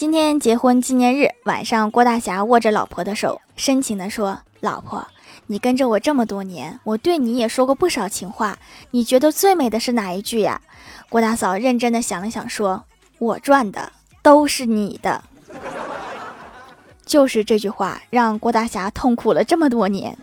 今天结婚纪念日，晚上郭大侠握着老婆的手，深情地说：“老婆，你跟着我这么多年，我对你也说过不少情话。你觉得最美的是哪一句呀？”郭大嫂认真的想了想，说：“我赚的都是你的。”就是这句话，让郭大侠痛苦了这么多年。